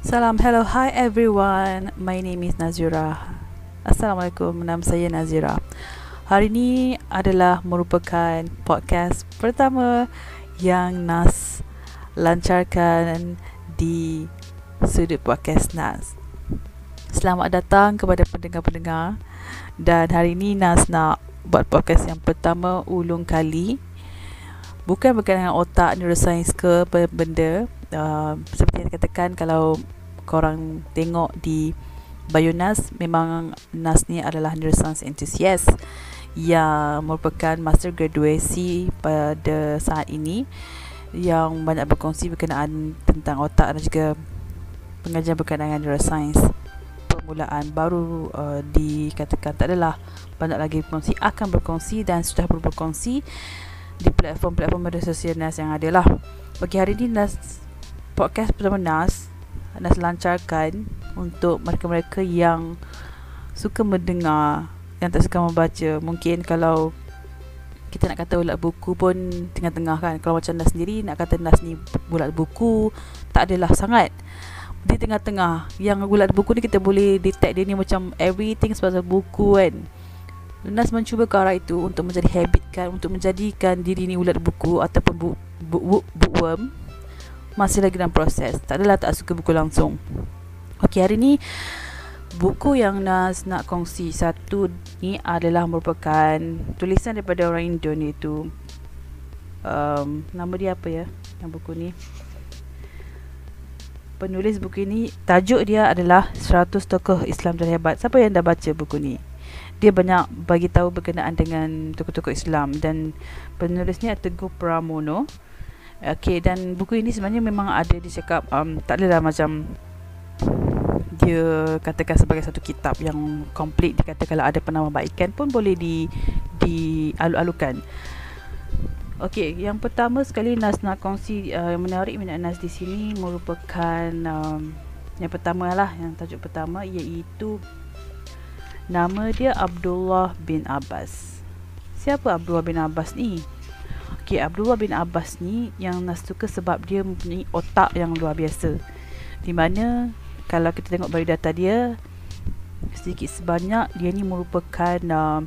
Salam, hello, hi everyone. My name is Nazira. Assalamualaikum, nama saya Nazira. Hari ini adalah merupakan podcast pertama yang Nas lancarkan di sudut podcast Nas. Selamat datang kepada pendengar-pendengar dan hari ini Nas nak buat podcast yang pertama ulung kali bukan berkaitan dengan otak neuroscience ke benda uh, seperti yang dikatakan kalau korang tengok di Bionas memang Nas ni adalah neuroscience enthusiast yang merupakan master graduasi pada saat ini yang banyak berkongsi berkenaan tentang otak dan juga pengajian berkenaan dengan neuroscience permulaan baru uh, dikatakan tak adalah banyak lagi berkongsi akan berkongsi dan sudah berkongsi di platform-platform media sosial NAS yang ada lah. Bagi hari ini NAS podcast pertama NAS. NAS lancarkan untuk mereka-mereka yang suka mendengar yang tak suka membaca. Mungkin kalau kita nak kata ulat buku pun tengah-tengah kan. Kalau macam Nas sendiri nak kata Nas ni ulat buku tak adalah sangat. Di tengah-tengah yang ulat buku ni kita boleh detect dia ni macam everything sebab buku kan. Nas mencuba ke arah itu untuk menjadi habit kan untuk menjadikan diri ni ulat buku ataupun bu, bu, bu, bookworm masih lagi dalam proses. Tak adalah tak suka buku langsung. Okey, hari ni buku yang Nas nak kongsi satu ni adalah merupakan tulisan daripada orang Indo ni tu. Um, nama dia apa ya? Yang buku ni. Penulis buku ini tajuk dia adalah 100 tokoh Islam terhebat. Siapa yang dah baca buku ni? Dia banyak bagi tahu berkenaan dengan tokoh-tokoh Islam dan penulisnya Teguh Pramono. Okey dan buku ini sebenarnya memang ada dicakap um, tak adalah macam dia katakan sebagai satu kitab yang komplit dikata kalau ada penambahbaikan pun boleh di di alu-alukan. Okey, yang pertama sekali Nas nak kongsi uh, yang menarik minat Nas di sini merupakan um, yang pertama lah yang tajuk pertama iaitu nama dia Abdullah bin Abbas. Siapa Abdullah bin Abbas ni? Okey, Abdullah bin Abbas ni yang Nas suka sebab dia mempunyai otak yang luar biasa. Di mana kalau kita tengok bagi data dia sedikit sebanyak dia ni merupakan uh,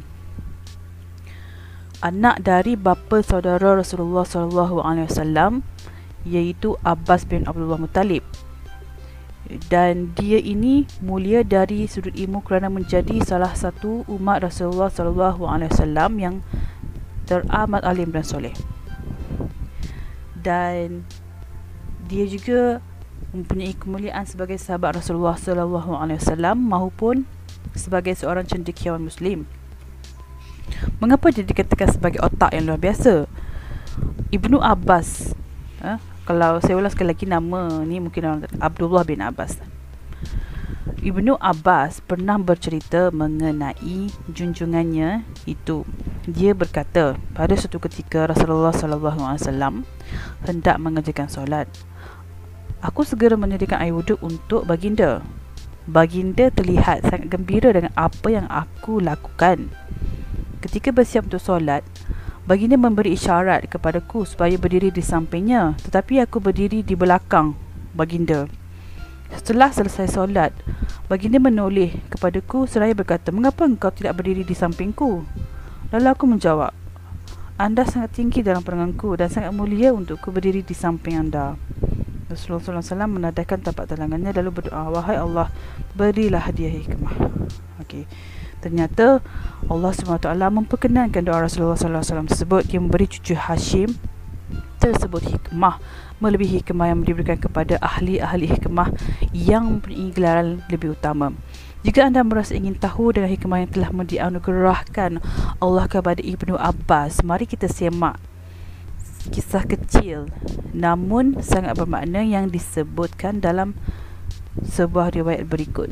anak dari bapa saudara Rasulullah sallallahu alaihi wasallam iaitu Abbas bin Abdullah Muttalib. Dan dia ini mulia dari sudut ilmu kerana menjadi salah satu umat Rasulullah sallallahu alaihi wasallam yang teramat alim dan soleh dan dia juga mempunyai kemuliaan sebagai sahabat Rasulullah sallallahu alaihi wasallam maupun sebagai seorang cendekiawan muslim. Mengapa dia dikatakan sebagai otak yang luar biasa? Ibnu Abbas. Ha? Kalau saya ulas sekali lagi nama ni mungkin orang Abdullah bin Abbas. Ibnu Abbas pernah bercerita mengenai junjungannya itu. Dia berkata, pada suatu ketika Rasulullah sallallahu alaihi wasallam hendak mengerjakan solat. Aku segera menyediakan air wuduk untuk baginda. Baginda terlihat sangat gembira dengan apa yang aku lakukan. Ketika bersiap untuk solat, baginda memberi isyarat kepadaku supaya berdiri di sampingnya, tetapi aku berdiri di belakang baginda. Setelah selesai solat, baginda menoleh kepadaku seraya berkata, "Mengapa engkau tidak berdiri di sampingku?" Lalu aku menjawab, "Anda sangat tinggi dalam pandanganku dan sangat mulia untukku berdiri di samping anda." Rasulullah SAW menadahkan tapak tangannya lalu berdoa, "Wahai Allah, berilah hadiah hikmah." Okey. Ternyata Allah SWT memperkenankan doa Rasulullah SAW tersebut yang memberi cucu Hashim tersebut hikmah melebihi hikmah yang diberikan kepada ahli-ahli hikmah yang mempunyai gelaran lebih utama. Jika anda merasa ingin tahu dengan hikmah yang telah dianugerahkan Allah kepada Ibnu Abbas, mari kita semak kisah kecil namun sangat bermakna yang disebutkan dalam sebuah riwayat berikut.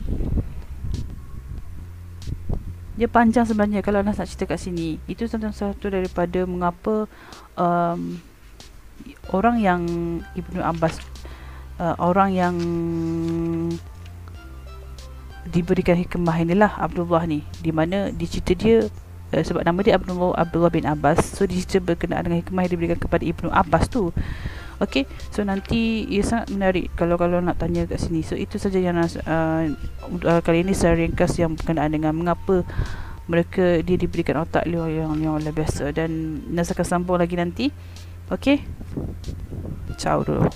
Dia panjang sebenarnya kalau nak cerita kat sini. Itu tentang satu daripada mengapa um, orang yang Ibnu Abbas uh, orang yang diberikan hikmah inilah Abdullah ni di mana di cerita dia uh, sebab nama dia Abdullah Abdullah bin Abbas so di cerita berkenaan dengan hikmah yang diberikan kepada Ibnu Abbas tu Okay, so nanti ia sangat menarik kalau kalau nak tanya kat sini. So itu saja yang uh, uh, kali ini saya ringkas yang berkenaan dengan mengapa mereka dia diberikan otak yang yang, yang lebih biasa dan Nasa akan sambung lagi nanti. Okay, ciao dulu.